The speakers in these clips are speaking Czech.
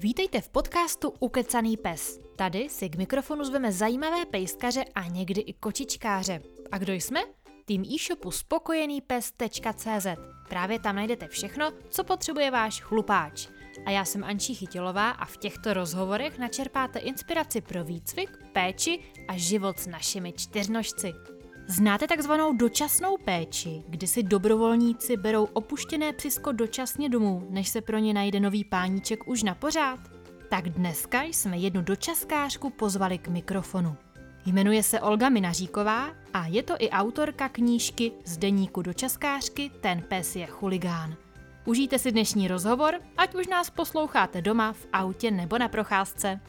Vítejte v podcastu Ukecaný pes. Tady si k mikrofonu zveme zajímavé pejskaře a někdy i kočičkáře. A kdo jsme? Tým e-shopu spokojenýpes.cz. Právě tam najdete všechno, co potřebuje váš chlupáč. A já jsem Ančí Chytilová a v těchto rozhovorech načerpáte inspiraci pro výcvik, péči a život s našimi čtyřnožci. Znáte takzvanou dočasnou péči, kdy si dobrovolníci berou opuštěné psisko dočasně domů, než se pro ně najde nový páníček už na pořád? Tak dneska jsme jednu dočaskářku pozvali k mikrofonu. Jmenuje se Olga Minaříková a je to i autorka knížky z deníku dočaskářky Ten pes je chuligán. Užijte si dnešní rozhovor, ať už nás posloucháte doma, v autě nebo na procházce.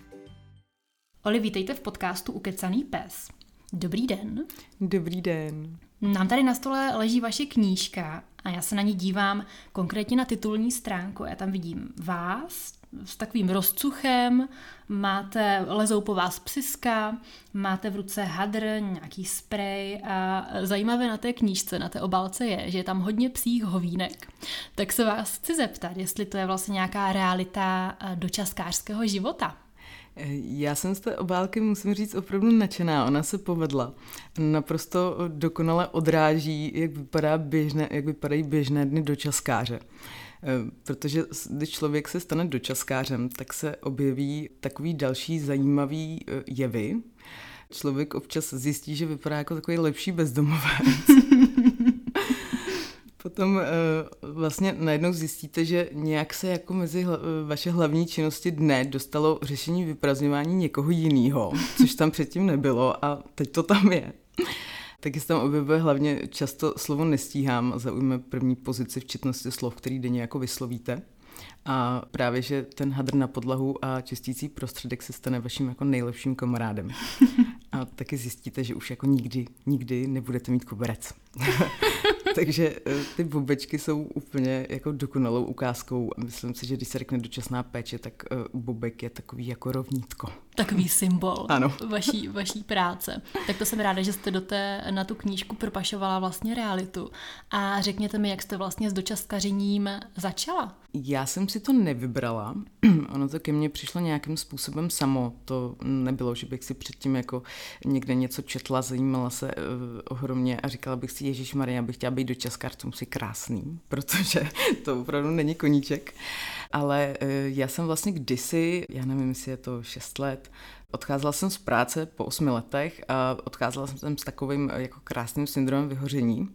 Oli, vítejte v podcastu Ukecaný pes. Dobrý den. Dobrý den. Nám tady na stole leží vaše knížka a já se na ní dívám konkrétně na titulní stránku. Já tam vidím vás s takovým rozcuchem, máte, lezou po vás psiska, máte v ruce hadr, nějaký sprej a zajímavé na té knížce, na té obálce je, že je tam hodně psích hovínek. Tak se vás chci zeptat, jestli to je vlastně nějaká realita dočaskářského života. Já jsem z té obálky, musím říct, opravdu nadšená. Ona se povedla. Naprosto dokonale odráží, jak, vypadá běžné, jak vypadají běžné dny dočaskáře. Eh, protože když člověk se stane dočaskářem, tak se objeví takový další zajímavý eh, jevy. Člověk občas zjistí, že vypadá jako takový lepší bezdomovec. Potom uh, vlastně najednou zjistíte, že nějak se jako mezi hla, vaše hlavní činnosti dne dostalo řešení vyprazňování někoho jiného, což tam předtím nebylo a teď to tam je. Taky se tam objevuje hlavně často slovo nestíhám, zaujme první pozici v četnosti slov, který denně jako vyslovíte. A právě, že ten hadr na podlahu a čistící prostředek se stane vaším jako nejlepším kamarádem. A taky zjistíte, že už jako nikdy, nikdy nebudete mít koberec. Takže eh, ty bobečky jsou úplně jako dokonalou ukázkou. Myslím si, že když se řekne dočasná péče, tak eh, bobek je takový jako rovnítko. Takový symbol ano. Vaší, vaší práce. Tak to jsem ráda, že jste do té, na tu knížku propašovala vlastně realitu. A řekněte mi, jak jste vlastně s dočaskařením začala? Já jsem si to nevybrala. ono to ke mně přišlo nějakým způsobem samo. To nebylo, že bych si předtím jako někde něco četla, zajímala se uh, ohromně a říkala bych si, Ježíš Maria, bych chtěla být do Česka, to musí krásný, protože to opravdu není koníček. Ale uh, já jsem vlastně kdysi, já nevím, jestli je to 6 let, Odcházela jsem z práce po osmi letech a odcházela jsem s takovým jako krásným syndromem vyhoření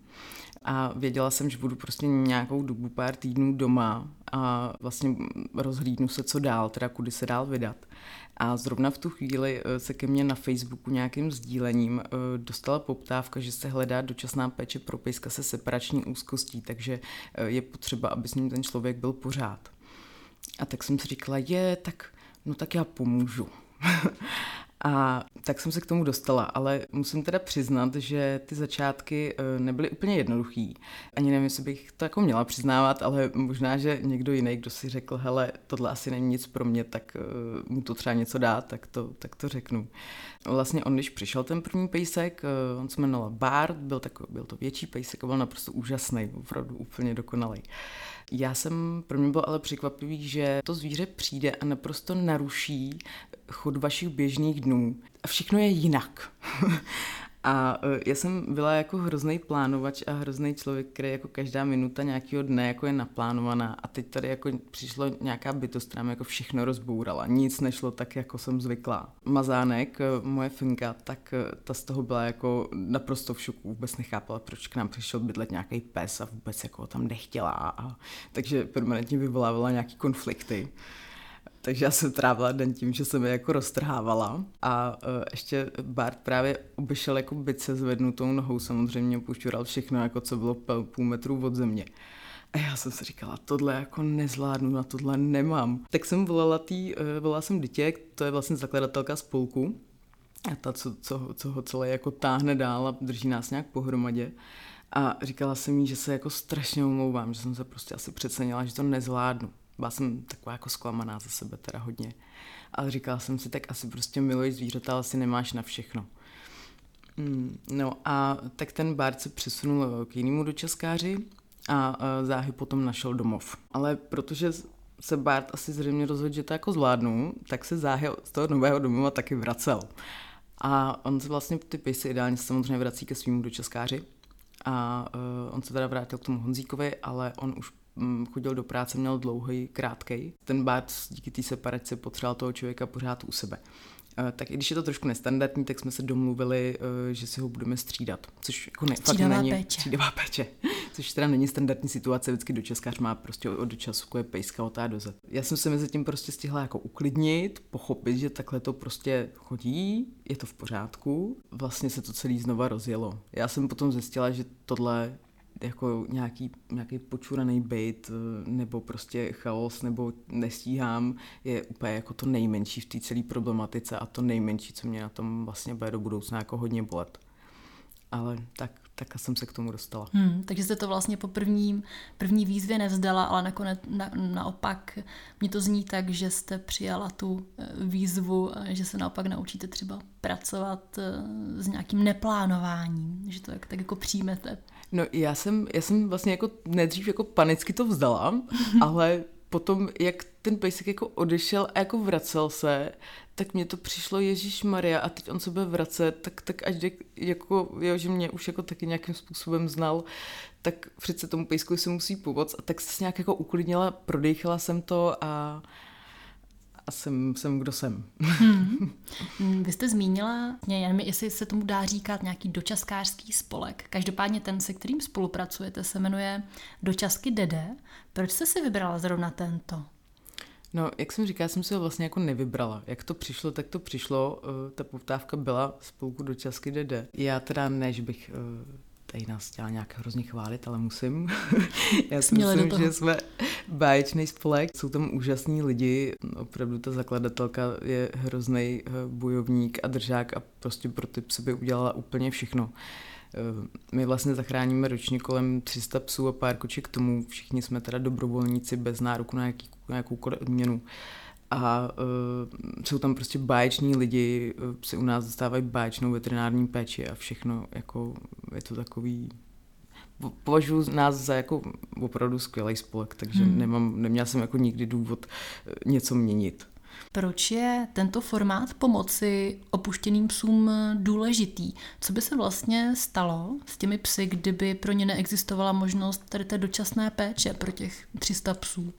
a věděla jsem, že budu prostě nějakou dobu, pár týdnů doma a vlastně rozhlídnu se, co dál, teda kudy se dál vydat. A zrovna v tu chvíli eh, se ke mně na Facebooku nějakým sdílením eh, dostala poptávka, že se hledá dočasná péče pro pejska se separační úzkostí, takže eh, je potřeba, aby s ním ten člověk byl pořád. A tak jsem si říkala, je, tak, no tak já pomůžu. A tak jsem se k tomu dostala, ale musím teda přiznat, že ty začátky eh, nebyly úplně jednoduchý. Ani nevím, jestli bych to jako měla přiznávat, ale možná, že někdo jiný, kdo si řekl, hele, tohle asi není nic pro mě, tak eh, mu to třeba něco dá, tak to, tak to řeknu. Vlastně on, když přišel ten první pejsek, eh, on se jmenoval Bart, byl, takový, byl to větší pejsek a byl naprosto úžasný, opravdu úplně dokonalý. Já jsem, pro mě bylo ale překvapivý, že to zvíře přijde a naprosto naruší chod vašich běžných dnů. A všechno je jinak. A e, já jsem byla jako hrozný plánovač a hrozný člověk, který jako každá minuta nějakého dne jako je naplánovaná a teď tady jako přišlo nějaká bytost, která mi jako všechno rozbourala. Nic nešlo tak, jako jsem zvyklá. Mazánek, e, moje finka, tak e, ta z toho byla jako naprosto v šoku, vůbec nechápala, proč k nám přišel bydlet nějaký pes a vůbec jako ho tam nechtěla. A, takže permanentně vyvolávala nějaký konflikty. Takže já jsem trávila den tím, že jsem je jako roztrhávala a uh, ještě Bart právě obešel jako bice zvednutou nohou, samozřejmě pušťural všechno, jako co bylo půl metru od země. A já jsem si říkala, tohle jako nezvládnu, na tohle nemám. Tak jsem volala tý, uh, volala jsem dítě, to je vlastně zakladatelka spolku, a ta, co, co, co ho celé jako táhne dál a drží nás nějak pohromadě. A říkala jsem jí, že se jako strašně omlouvám, že jsem se prostě asi přecenila, že to nezvládnu. Byla jsem taková jako zklamaná za sebe teda hodně. Ale říkala jsem si, tak asi prostě miluješ zvířata, ale si nemáš na všechno. Mm, no a tak ten Bart se přesunul k jinému dočaskáři a záhy potom našel domov. Ale protože se Bart asi zřejmě rozhodl, že to jako zvládnu, tak se záhy z toho nového domova taky vracel. A on se vlastně ty pisy ideálně samozřejmě vrací ke svýmu dočaskáři. A uh, on se teda vrátil k tomu Honzíkovi, ale on už chodil do práce, měl dlouhý, krátkej. Ten Bart díky té separaci potřeboval toho člověka pořád u sebe. Uh, tak i když je to trošku nestandardní, tak jsme se domluvili, uh, že si ho budeme střídat. Což jako ne, fakt není péče. střídavá péče což teda není standardní situace, vždycky dočaskář má prostě od dočasu jako je pejska od do Z. Já jsem se mezi tím prostě stihla jako uklidnit, pochopit, že takhle to prostě chodí, je to v pořádku, vlastně se to celý znova rozjelo. Já jsem potom zjistila, že tohle jako nějaký, nějaký počuraný byt nebo prostě chaos nebo nestíhám je úplně jako to nejmenší v té celé problematice a to nejmenší, co mě na tom vlastně bude do budoucna jako hodně bolet. Ale tak tak jsem se k tomu dostala. Hmm, takže jste to vlastně po první, první výzvě nevzdala, ale nakonec na, naopak mě to zní tak, že jste přijala tu eh, výzvu, že se naopak naučíte třeba pracovat eh, s nějakým neplánováním, že to tak, tak jako přijmete. No já jsem, já jsem vlastně jako nejdřív jako panicky to vzdala, ale potom, jak ten pejsek jako odešel a jako vracel se, tak mně to přišlo Ježíš Maria a teď on se bude vracet, tak, tak až de, jako, jo, že mě už jako taky nějakým způsobem znal, tak přece tomu pejsku se musí pomoct a tak se nějak jako uklidnila, prodýchala jsem to a, a jsem, jsem kdo jsem. Hmm. Vy jste zmínila, nevím, jestli se tomu dá říkat nějaký dočaskářský spolek. Každopádně ten, se kterým spolupracujete, se jmenuje Dočasky Dede. Proč jste si vybrala zrovna tento? No, jak jsem říkala, jsem si ho vlastně jako nevybrala. Jak to přišlo, tak to přišlo. Eh, ta poptávka byla spolku do Česky DD. Já teda ne, že bych eh, tady nás chtěla nějak hrozně chválit, ale musím. Já si myslím, že jsme báječný spolek. Jsou tam úžasní lidi. Opravdu ta zakladatelka je hrozný eh, bojovník a držák a prostě pro ty psy by udělala úplně všechno. My vlastně zachráníme ročně kolem 300 psů a pár koček k tomu. Všichni jsme teda dobrovolníci bez nároku na nějaký, jakoukoliv odměnu. A uh, jsou tam prostě báječní lidi, uh, si u nás dostávají báječnou veterinární péči a všechno, jako je to takový považuji nás za jako opravdu skvělý spolek, takže hmm. nemám, neměla jsem jako nikdy důvod něco měnit. Proč je tento formát pomoci opuštěným psům důležitý? Co by se vlastně stalo s těmi psy, kdyby pro ně neexistovala možnost tady té dočasné péče pro těch 300 psů?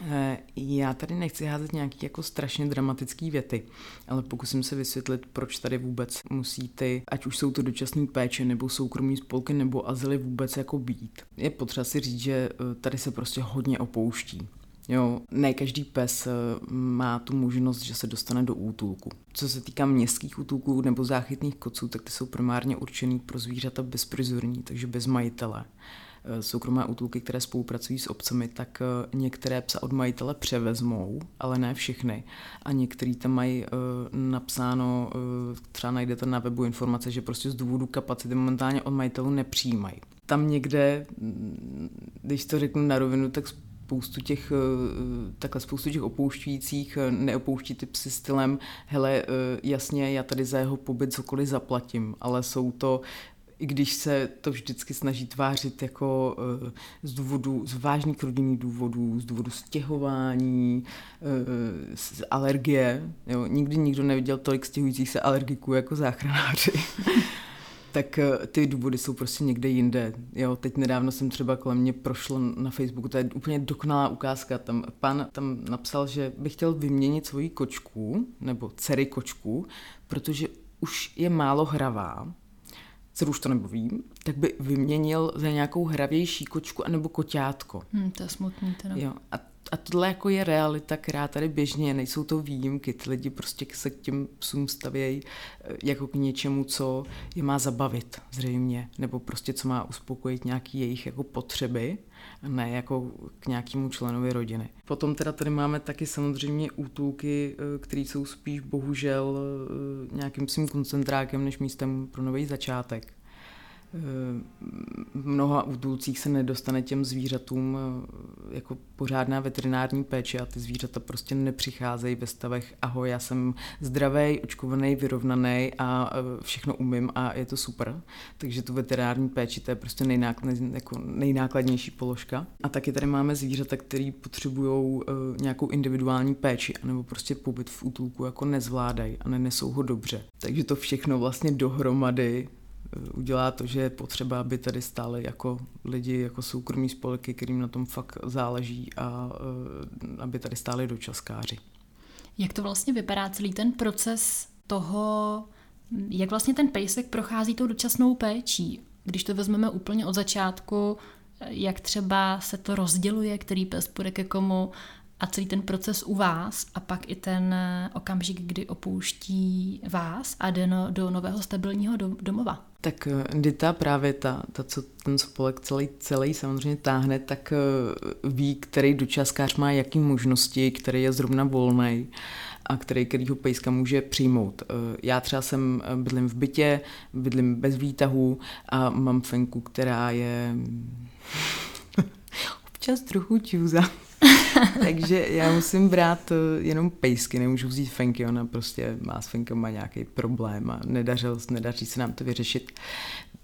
Eh, já tady nechci házet nějaký jako strašně dramatický věty, ale pokusím se vysvětlit, proč tady vůbec musí ty, ať už jsou to dočasné péče, nebo soukromí spolky, nebo azyly vůbec jako být. Je potřeba si říct, že eh, tady se prostě hodně opouští. Jo, ne každý pes eh, má tu možnost, že se dostane do útulku. Co se týká městských útulků nebo záchytných koců, tak ty jsou primárně určený pro zvířata bezprizorní, takže bez majitele. Eh, soukromé útulky, které spolupracují s obcemi, tak eh, některé psa od majitele převezmou, ale ne všechny. A některý tam mají napsáno, třeba najdete na webu informace, že prostě z důvodu kapacity momentálně od majitelů nepřijímají. Tam někde, mm, když to řeknu na rovinu, tak spoustu těch, eh, takhle spoustu těch opouštějících eh, neopouští ty psy stylem, hele, eh, jasně, já tady za jeho pobyt cokoliv zaplatím, ale jsou to i když se to vždycky snaží tvářit jako z důvodu, z vážných rodinných důvodů, z důvodu stěhování, z alergie. Jo. Nikdy nikdo neviděl tolik stěhujících se alergiků jako záchranáři. tak eh, ty důvody jsou prostě někde jinde. Jo, teď nedávno jsem třeba kolem mě prošlo na Facebooku, to je úplně dokonalá ukázka, tam pan tam napsal, že by chtěl vyměnit svoji kočku, nebo dcery kočku, protože už je málo hravá, dceru už to nebavím, tak by vyměnil za nějakou hravější kočku anebo koťátko. Hmm, to je smutný teda. Jo, a a tohle jako je realita, která tady běžně, nejsou to výjimky, ty lidi prostě se k těm psům stavějí eh, jako k něčemu, co je má zabavit zřejmě, nebo prostě co má uspokojit nějaký jejich jako potřeby, ne jako k nějakému členovi rodiny. Potom teda tady máme taky samozřejmě útulky, eh, které jsou spíš bohužel eh, nějakým svým koncentrákem než místem pro nový začátek v mnoha útulcích se nedostane těm zvířatům eh, jako pořádná veterinární péče a ty zvířata prostě nepřicházejí ve stavech ahoj, já jsem zdravý, očkovaný, vyrovnaný a eh, všechno umím a je to super. Takže tu veterinární péči to je prostě nejnáklad, jako nejnákladnější položka. A taky tady máme zvířata, které potřebují nějakou individuální péči anebo prostě pobyt v útulku jako nezvládají a nenesou ho dobře. Takže to všechno vlastně dohromady udělá to, že je potřeba, aby tady stále jako lidi, jako soukromí spolky, kterým na tom fakt záleží a eh, aby tady stáli dočaskáři. Jak to vlastně vypadá celý ten proces toho, jak vlastně ten pejsek prochází tou dočasnou péčí? Když to vezmeme úplně od začátku, jak třeba se to rozděluje, který pes půjde ke komu a celý ten proces u vás a pak i ten okamžik, kdy opouští vás a jde no, do nového stabilního domova. Tak eh, Dita právě ta, ta co ten spolek celý, celý samozřejmě táhne, tak eh, ví, který dočaskář má jaký možnosti, který je zrovna volný a který, kterýho pejska může přijmout. Eh, já třeba jsem bydlím v bytě, bydlím bez výtahu a mám fenku, která je občas trochu čůza. Takže já musím brát jenom pejsky, nemůžu vzít fenky, ona prostě má s fenkama nějaký problém a nedařil, nedaří se nám to vyřešit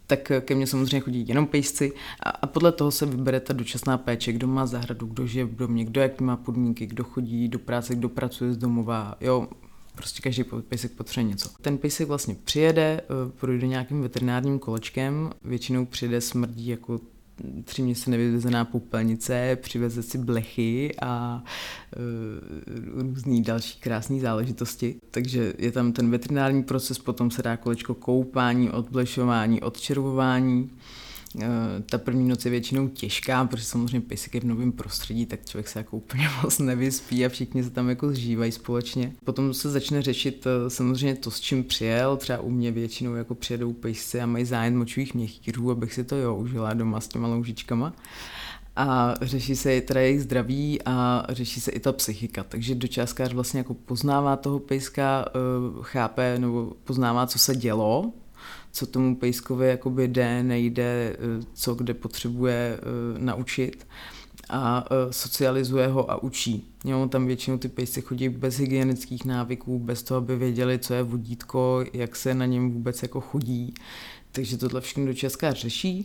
tak ke mně samozřejmě chodí jenom pejsci a, a podle toho se vybere ta dočasná péče, kdo má zahradu, kdo žije v domě, kdo jaký má podmínky, kdo chodí do práce, kdo pracuje z domova, jo, prostě každý pejsek potřebuje něco. Ten pejsek vlastně přijede, eh, projde nějakým veterinárním kolečkem, většinou přijede smrdí jako tři měsíce nevyvezená popelnice, přiveze si blechy a uh, různý další krásné záležitosti. Takže je tam ten veterinární proces, potom se dá kolečko koupání, odblešování, odčervování. Eh, ta první noc je většinou těžká, protože samozřejmě pejsek je v novém prostředí, tak člověk se jako úplně moc nevyspí a všichni se tam jako zžívají společně. Potom se začne řešit eh, samozřejmě to, s čím přijel. Třeba u mě většinou jako přijedou pejsci a mají zájem močových měchýrů, abych si to jo užila doma s těma loužičkama a řeší se i teda jejich zdraví a řeší se i ta psychika. Takže dočáskář vlastně jako poznává toho pejska, eh, chápe nebo poznává, co se dělo co tomu pejskovi jakoby jde, nejde, eh, co kde potřebuje uh, naučit a uh, socializuje ho a učí. Jo, tam většinou ty pejsci chodí bez hygienických návyků, bez toho, aby věděli, co je vodítko, jak se na něm vůbec jako chodí. Takže tohle všechno do Česka řeší.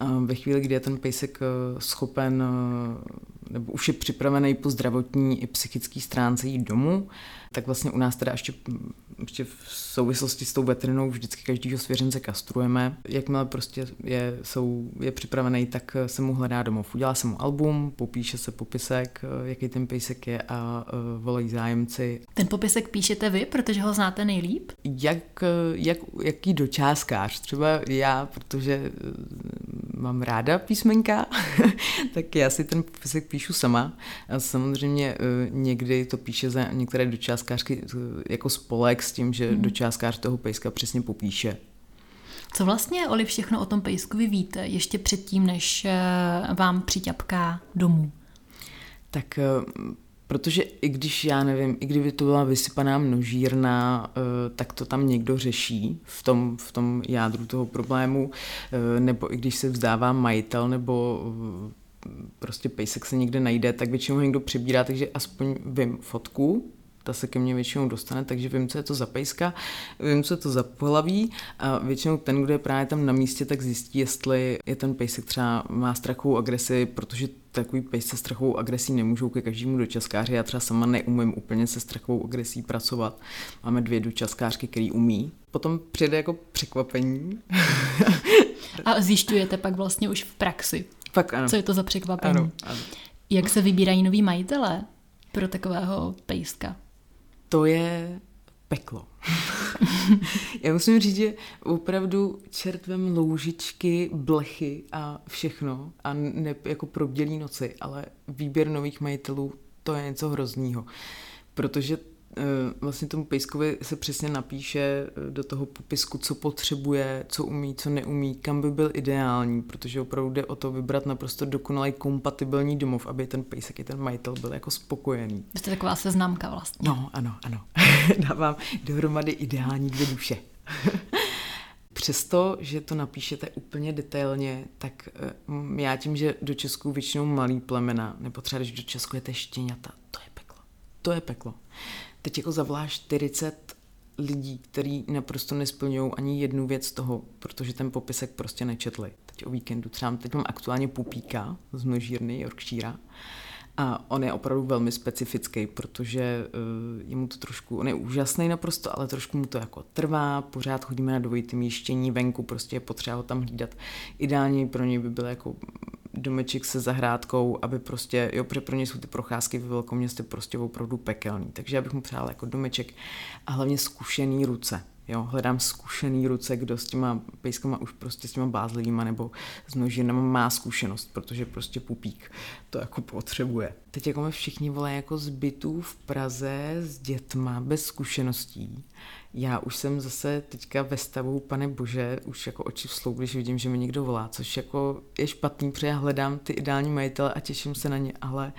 A ve chvíli, kdy je ten pejsek schopen nebo už je připravený po zdravotní i psychické stránce jít domů, tak vlastně u nás teda ještě, ještě v souvislosti s tou veterinou vždycky každýho svěřence kastrujeme. Jakmile prostě je, jsou, je připravený, tak se mu hledá domov. Udělá se mu album, popíše se popisek, jaký ten pejsek je a uh, volají zájemci. Ten popisek píšete vy, protože ho znáte nejlíp? Jak, jak, jaký dočáskář? Třeba já, protože e, mám ráda písmenka, tak já si ten popisek píšu sama. A samozřejmě e, někdy to píše za některé dočáskářky e, jako spolek s tím, že hmm. dočáskář toho pejska přesně popíše. Co vlastně, Oli, všechno o tom pejskovi víte ještě předtím, než e, vám přiťapká domů? Tak Protože i když, já nevím, i kdyby to byla vysypaná množírna, tak to tam někdo řeší v tom, v tom jádru toho problému, nebo i když se vzdává majitel nebo prostě pejsek se někde najde, tak většinou někdo přibírá, takže aspoň vím fotku, ta se ke mně většinou dostane, takže vím, co je to za pejska, vím, co je to za pohlaví a většinou ten, kdo je právě tam na místě, tak zjistí, jestli je ten pejsek třeba má strachovou agresi, protože takový pejsce strachovou agresí nemůžou ke každému dočaskáři. Já třeba sama neumím úplně se strachovou agresí pracovat. Máme dvě dočaskářky, který umí. Potom přijde jako překvapení. a zjišťujete pak vlastně už v praxi. Fakt ano. Co je to za překvapení? Ano, ano. Jak se vybírají noví majitele pro takového pejska? To je peklo. Já musím říct, že opravdu čertvem loužičky, blechy a všechno a ne jako pro bělý noci, ale výběr nových majitelů to je něco hroznýho. Protože vlastně tomu pejskovi se přesně napíše eh, do toho popisku, co potřebuje, co umí, co neumí, kam by byl ideální, protože opravdu jde o to vybrat naprosto dokonalý kompatibilní domov, aby ten pejsek i ten majitel byl jako spokojený. Jste taková seznamka vlastně. No, ano, ano. Dávám dohromady ideální dvě duše. přesto, že to napíšete úplně detailně, tak uh, já tím, že do Česku většinou malý plemena, nebo třeba když do Česku je štěňata, to je peklo. To je peklo. Teď jako zavoláš 40 lidí, kteří naprosto nesplňují ani jednu věc z toho, protože ten popisek prostě nečetli. Teď o víkendu třeba teď mám aktuálně pupíka z množírny Yorkshire a on je opravdu velmi specifický, protože uh, je mu to trošku, on je úžasný naprosto, ale trošku mu to jako trvá, pořád chodíme na dvojitým jištění venku, prostě je potřeba ho tam hlídat. Ideálně pro něj by byl jako domeček se zahrádkou, aby prostě, jo, protože pro ně jsou ty procházky ve velkom městě prostě opravdu pekelný. Takže já bych mu přál jako domeček a hlavně zkušený ruce. Jo, hledám zkušený ruce, kdo s těma pejskama už prostě s těma bázlivýma nebo s množinama má zkušenost, protože prostě pupík to jako potřebuje. Teď jako mě všichni volají jako z bytů v Praze s dětma bez zkušeností. Já už jsem zase teďka ve stavu, pane bože, už jako oči vslou, když vidím, že mi někdo volá, což jako je špatný, protože já hledám ty ideální majitele a těším se na ně, ale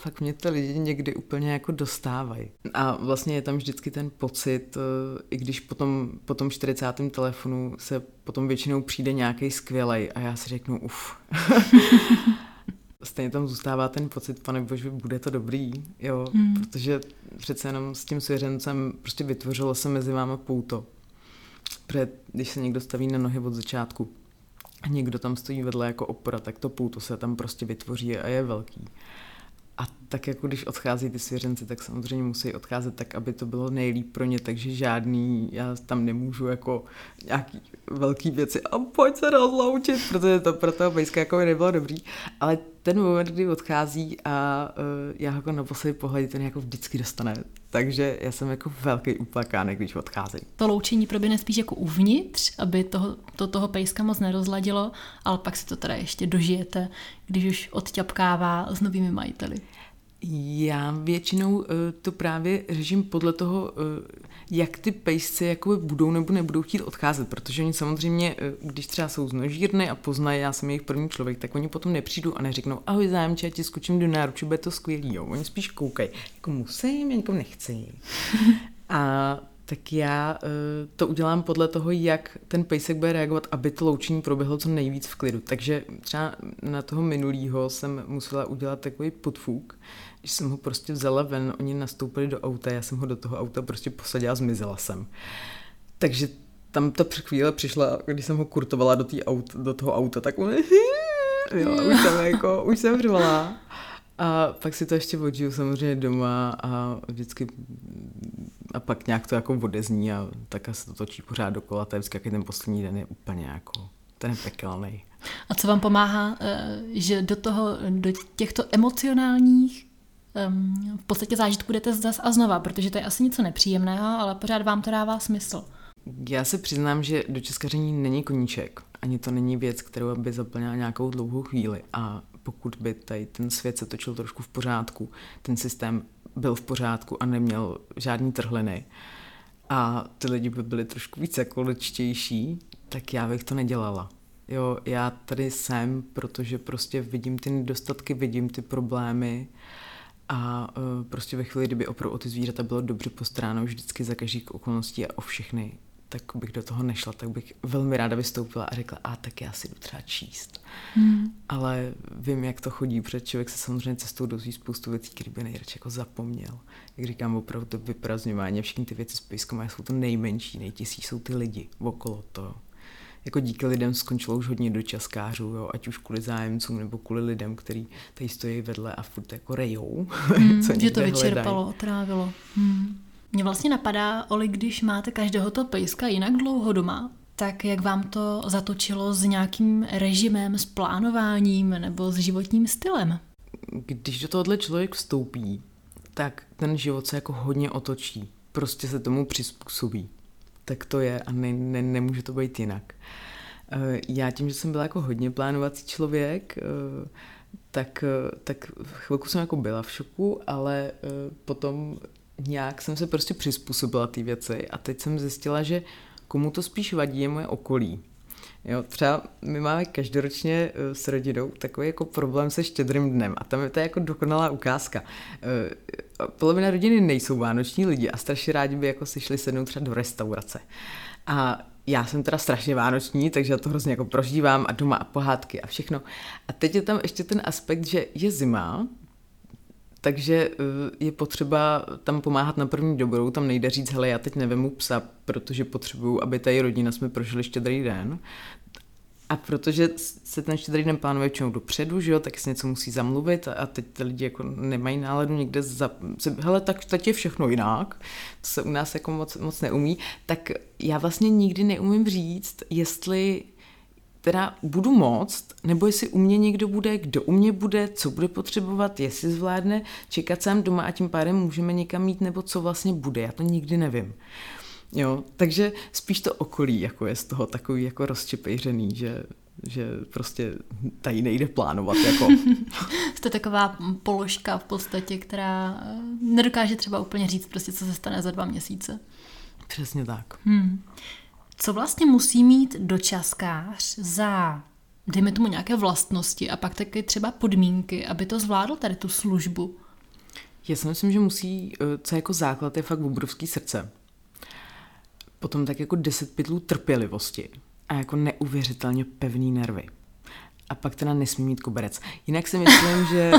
fakt mě ty lidi někdy úplně jako dostávají. A vlastně je tam vždycky ten pocit, eh, i když potom, po tom 40. telefonu se potom většinou přijde nějaký skvělej a já si řeknu uf. Stejně tam zůstává ten pocit, pane bože, bude to dobrý, jo, hmm. protože přece jenom s tím svěřencem prostě vytvořilo se mezi váma pouto. Protože když se někdo staví na nohy od začátku a někdo tam stojí vedle jako opora, tak to pouto se tam prostě vytvoří a je velký. A tak jako když odchází ty svěřenci, tak samozřejmě musí odcházet tak, aby to bylo nejlíp pro ně, takže žádný, já tam nemůžu jako nějaký velký věci a pojď se rozloučit, protože to pro toho pejska jako nebylo dobrý, ale ten moment, kdy odchází a uh, já jako na poslední pohled ten jako vždycky dostane. Takže já jsem jako velký uplakánek, když odchází. To loučení proběhne spíš jako uvnitř, aby toho, to toho pejska moc nerozladilo, ale pak si to teda ještě dožijete, když už odťapkává s novými majiteli. Já většinou uh, to právě řeším podle toho, uh, jak ty pejsci jakoby budou nebo nebudou chtít odcházet, protože oni samozřejmě, uh, když třeba jsou z nožírny a poznají, já jsem jejich první člověk, tak oni potom nepřijdou a neřeknou, ahoj zájemče, já ti skočím do náruče, bude to skvělý, jo. Oni spíš koukají, jako musím, já jako nechci. a tak já to udělám podle toho, jak ten pejsek bude reagovat, aby to loučení proběhlo co nejvíc v klidu. Takže třeba na toho minulýho jsem musela udělat takový podfuk, když jsem ho prostě vzala ven, oni nastoupili do auta, já jsem ho do toho auta prostě posadila a zmizela jsem. Takže tam ta chvíle přišla, když jsem ho kurtovala do, aut, do toho auta, tak on, jo, už jsem jako, už jsem řvala. A pak si to ještě odžiju samozřejmě doma a vždycky a pak nějak to jako odezní a tak se to točí pořád dokola, to je vždycky ten poslední den je úplně jako, ten je pekelný. A co vám pomáhá, eh, že do toho, do těchto emocionálních v podstatě zážitku jdete zas a znova, protože to je asi něco nepříjemného, ale pořád vám to dává smysl. Já se přiznám, že do českaření není koníček. Ani to není věc, kterou by zaplnila nějakou dlouhou chvíli. A pokud by tady ten svět se točil trošku v pořádku, ten systém byl v pořádku a neměl žádný trhliny a ty lidi by byli trošku více ekologičtější, tak já bych to nedělala. Jo, já tady jsem, protože prostě vidím ty nedostatky, vidím ty problémy a uh, prostě ve chvíli, kdyby opravdu o ty zvířata bylo dobře postaráno vždycky za každých okolností a o všechny, tak bych do toho nešla, tak bych velmi ráda vystoupila a řekla, a tak já si jdu třeba číst. Hmm. Ale vím, jak to chodí, protože člověk se samozřejmě cestou dozví spoustu věcí, které by nejradši jako zapomněl. Jak říkám, opravdu to vyprazňování všechny ty věci s pejskama jsou to nejmenší, nejtěžší jsou ty lidi okolo toho jako díky lidem skončilo už hodně dočaskářů, jo, ať už kvůli zájemcům nebo kvůli lidem, kteří tady stojí vedle a furt jako rejou. Hmm, co že to vyčerpalo, hledají. otrávilo. Hmm. Mně vlastně napadá, Oli, když máte každého to pejska jinak dlouho doma, tak jak vám to zatočilo s nějakým režimem, s plánováním nebo s životním stylem? Když do tohohle člověk vstoupí, tak ten život se jako hodně otočí. Prostě se tomu přizpůsobí tak to je a ne, ne, nemůže to být jinak. Eh, já tím, že jsem byla jako hodně plánovací člověk, eh, tak, eh, tak chvilku jsem jako byla v šoku, ale potom nějak jsem se prostě přizpůsobila ty věci a teď jsem zjistila, že komu to spíš vadí je moje okolí. Jo, třeba my máme každoročně uh, s rodinou takový jako problém se štědrým dnem a tam je to jako dokonalá ukázka. Uh, polovina rodiny nejsou vánoční lidi a strašně rádi by jako si šli sednout třeba do restaurace. A já jsem teda strašně vánoční, takže já to hrozně jako prožívám a doma a pohádky a všechno. A teď je tam ještě ten aspekt, že je zima, takže eh, je potřeba tam pomáhat na první dobrou, tam nejde říct, hele, já teď nevemu psa, protože potřebuju, aby tady rodina jsme prožili štědrý den. A protože se ten štědrý den plánuje většinou dopředu, že jo, tak se něco musí zamluvit a teď ty lidi jako nemají náladu někde za... Hele, tak teď je všechno jinak, to se u nás jako moc, moc neumí, tak já vlastně nikdy neumím říct, jestli teda budu moct, nebo jestli u mě někdo bude, kdo u mě bude, co bude potřebovat, jestli zvládne čekat sám doma a tím pádem můžeme někam mít, nebo co vlastně bude, já to nikdy nevím. Jo, takže spíš to okolí jako je z toho takový jako rozčepejřený, že že prostě tady nejde plánovat. Jako. Jste taková položka v podstatě, která eh, nedokáže třeba úplně říct prostě, co se stane za dva měsíce. Přesně tak. Hmm. Co vlastně musí mít dočaskář za, dejme tomu, nějaké vlastnosti a pak taky třeba podmínky, aby to zvládl tady tu službu? Já si myslím, že musí, eh, co jako základ je fakt obrovský srdce. Potom tak jako deset pytlů trpělivosti a jako neuvěřitelně pevný nervy. A pak teda nesmí mít koberec. Jinak si myslím, že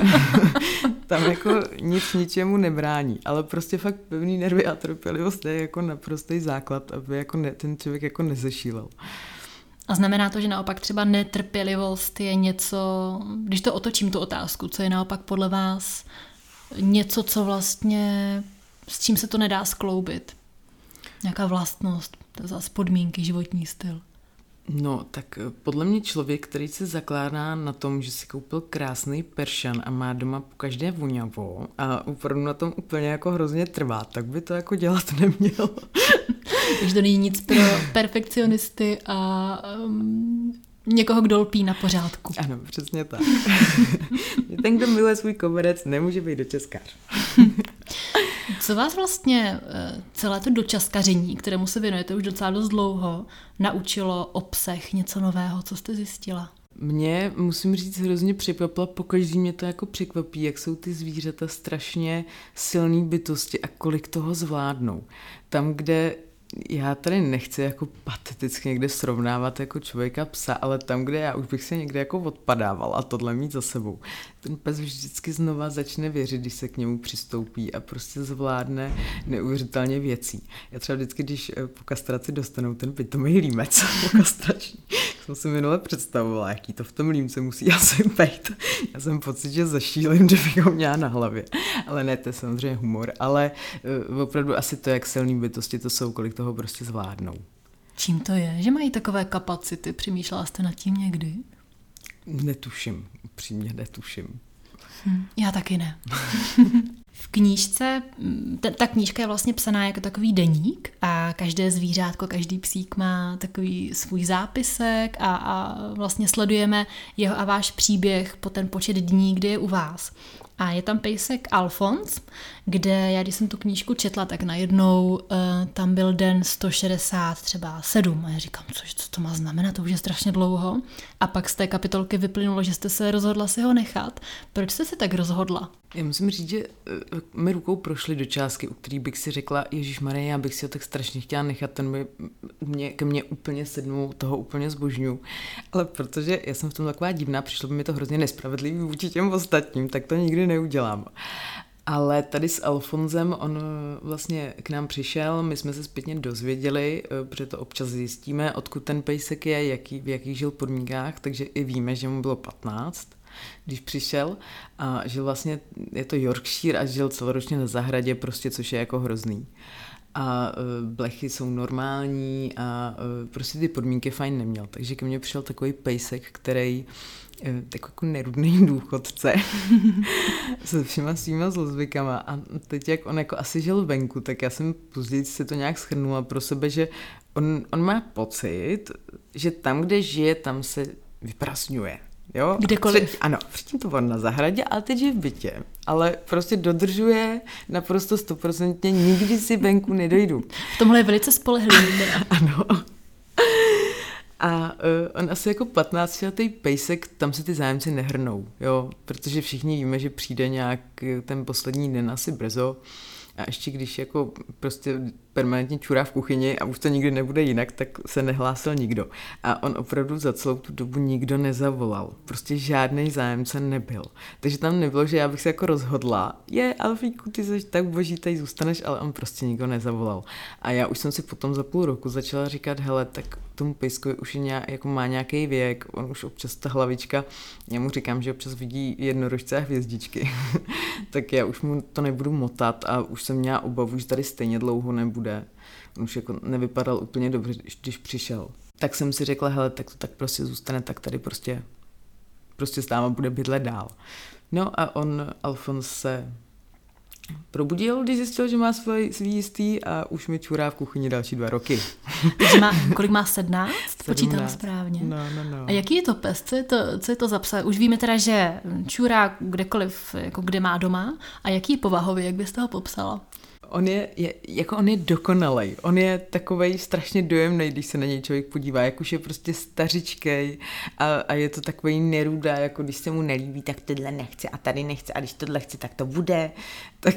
tam jako nic ničemu nebrání, ale prostě fakt pevný nervy a trpělivost je jako naprostý základ, aby jako ne, ten člověk jako nezešílel. A znamená to, že naopak třeba netrpělivost je něco, když to otočím tu otázku, co je naopak podle vás něco, co vlastně, s čím se to nedá skloubit? Nějaká vlastnost, to zase podmínky, životní styl. No, tak eh, podle mě člověk, který se zakládá na tom, že si koupil krásný peršan a má doma po každé voňavo a opravdu na tom úplně jako hrozně trvá, tak by to jako dělat neměl. Takže to není nic pro perfekcionisty a um, někoho, kdo lpí na pořádku. Ano, přesně tak. Ten, kdo miluje svůj koberec, nemůže být dočeskář. Co vás vlastně eh, celé to dočaskaření, kterému se věnujete už docela dost dlouho, naučilo obsah něco nového? Co jste zjistila? Mě, musím říct, hrozně překvapila, pokaždý mě to jako překvapí, jak jsou ty zvířata strašně silné bytosti a kolik toho zvládnou. Tam, kde já tady nechci jako pateticky někde srovnávat jako člověka psa, ale tam, kde já už bych se někde jako odpadával a tohle mít za sebou. Ten pes vždycky znova začne věřit, když se k němu přistoupí a prostě zvládne neuvěřitelně věcí. Já třeba vždycky, když eh, po kastraci dostanou ten pitomý límec po kastrační, jsem si minule představovala, jaký to v tom límce musí asi být. Já jsem pocit, že zašílím, kdybych ho měla na hlavě. Ale ne, to je samozřejmě humor. Ale uh, opravdu asi to, jak silný bytosti to jsou, kolik toho prostě zvládnou. Čím to je, že mají takové kapacity? Přemýšlela jste nad tím někdy? Netuším, upřímně netuším. Hm, já taky ne. V knížce, ta, ta knížka je vlastně psaná jako takový deník a každé zvířátko, každý psík má takový svůj zápisek a, a vlastně sledujeme jeho a váš příběh po ten počet dní, kdy je u vás. A je tam pejsek Alfons, kde já, když jsem tu knížku četla, tak najednou uh, tam byl den 160 třeba 7 a já říkám, co, co to má znamenat, to už je strašně dlouho. A pak z té kapitolky vyplynulo, že jste se rozhodla si ho nechat. Proč jste se tak rozhodla? Já musím říct, že uh, mi rukou prošly do částky, u který bych si řekla, Ježíš Marie, já bych si ho tak strašně chtěla nechat, ten by mě, ke mně úplně sednul, toho úplně zbožňu. Ale protože já jsem v tom taková divná, přišlo by mi to hrozně nespravedlivý vůči těm ostatním, tak to nikdy neudělám. Ale tady s Alfonzem, on vlastně k nám přišel, my jsme se zpětně dozvěděli, eh, protože to občas zjistíme, odkud ten pejsek je, jaký, v jakých žil podmínkách, takže i víme, že mu bylo 15 když přišel a žil vlastně, je to Yorkshire a žil celoročně na zahradě, prostě, což je jako hrozný. A uh, blechy jsou normální a uh, prostě ty podmínky fajn neměl. Takže ke mně přišel takový pejsek, který uh, tak jako nerudný důchodce se všema svýma zlozvykama a teď jak on jako asi žil venku, tak já jsem později si to nějak schrnula pro sebe, že on, on má pocit, že tam, kde žije, tam se vyprasňuje. Jo? Kdekoliv. Před, ano, předtím to bylo na zahradě, ale teď je v bytě. Ale prostě dodržuje naprosto stoprocentně, nikdy si venku nedojdu. V tomhle je velice spolehlivý. ano. A uh, on asi jako 15 letý pejsek, tam se ty zájemci nehrnou, jo, protože všichni víme, že přijde nějak ten poslední den asi brzo A ještě když jako prostě permanentně čurá v kuchyni a už to nikdy nebude jinak, tak se nehlásil nikdo. A on opravdu za celou tu dobu nikdo nezavolal. Prostě žádný zájemce nebyl. Takže tam nebylo, že já bych se jako rozhodla, je, Alfíku, ty jsi tak boží, tady zůstaneš, ale on prostě nikdo nezavolal. A já už jsem si potom za půl roku začala říkat, hele, tak tomu pejskovi už je nějak, jako má nějaký věk, on už občas ta hlavička, já mu říkám, že občas vidí jednorožce a hvězdičky, tak já už mu to nebudu motat a už jsem měla obavu, že tady stejně dlouho nebude. On už jako nevypadal úplně dobře, když přišel. Tak jsem si řekla, hele, tak to tak prostě zůstane, tak tady prostě prostě s náma bude bydlet dál. No a on, Alfons, se probudil, když zjistil, že má svůj, svý jistý a už mi čurá v kuchyni další dva roky. Takže má, kolik má sednáct? Počítala správně. No, no, no. A jaký je to pes? Co je to, co je to za psa? Už víme teda, že čurá kdekoliv, jako kde má doma. A jaký je povahový, jak byste ho popsala? On je, je, jako on je dokonalej. On je takovej strašně dojemný, když se na něj člověk podívá, jak už je prostě stařičkej a, a je to takový nerudá, jako když se mu nelíbí, tak tohle nechce a tady nechce a když tohle chce, tak to bude. Tak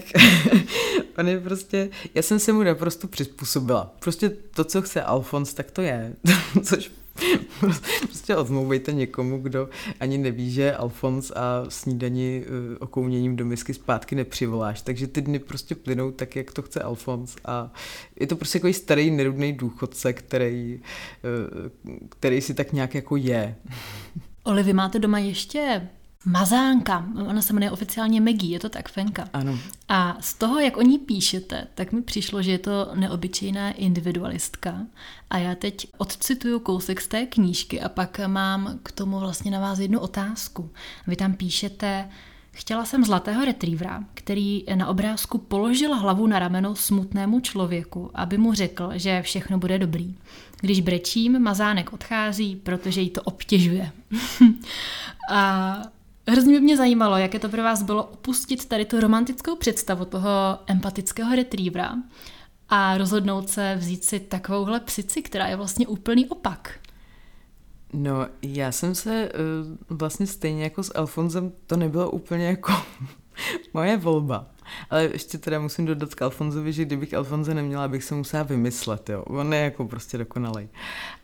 on je prostě, já jsem se mu naprosto přizpůsobila. Prostě to, co chce Alfons, tak to je. Což prostě odmlouvejte někomu, kdo ani neví, že Alfons a snídaní uh, okouněním do misky zpátky nepřivoláš. Takže ty dny prostě plynou tak, jak to chce Alfons a je to prostě takový starý nerudný důchodce, který, uh, který si tak nějak jako je. Oli, vy máte doma ještě Mazánka, ona se jmenuje oficiálně Maggie, je to tak, Fenka. Ano. A z toho, jak o ní píšete, tak mi přišlo, že je to neobyčejná individualistka. A já teď odcituju kousek z té knížky a pak mám k tomu vlastně na vás jednu otázku. Vy tam píšete, Chtěla jsem zlatého retrievera, který na obrázku položil hlavu na rameno smutnému člověku, aby mu řekl, že všechno bude dobrý. Když brečím, mazánek odchází, protože jí to obtěžuje. a Hrozně by mě zajímalo, jaké to pro vás bylo opustit tady tu romantickou představu toho empatického retrievera a rozhodnout se vzít si takovouhle psici, která je vlastně úplný opak. No, já jsem se uh, vlastně stejně jako s Alfonzem, to nebylo úplně jako moje volba. Ale ještě teda musím dodat k Alfonzovi, že kdybych Alfonze neměla, bych se musela vymyslet, jo. On je jako prostě dokonalej.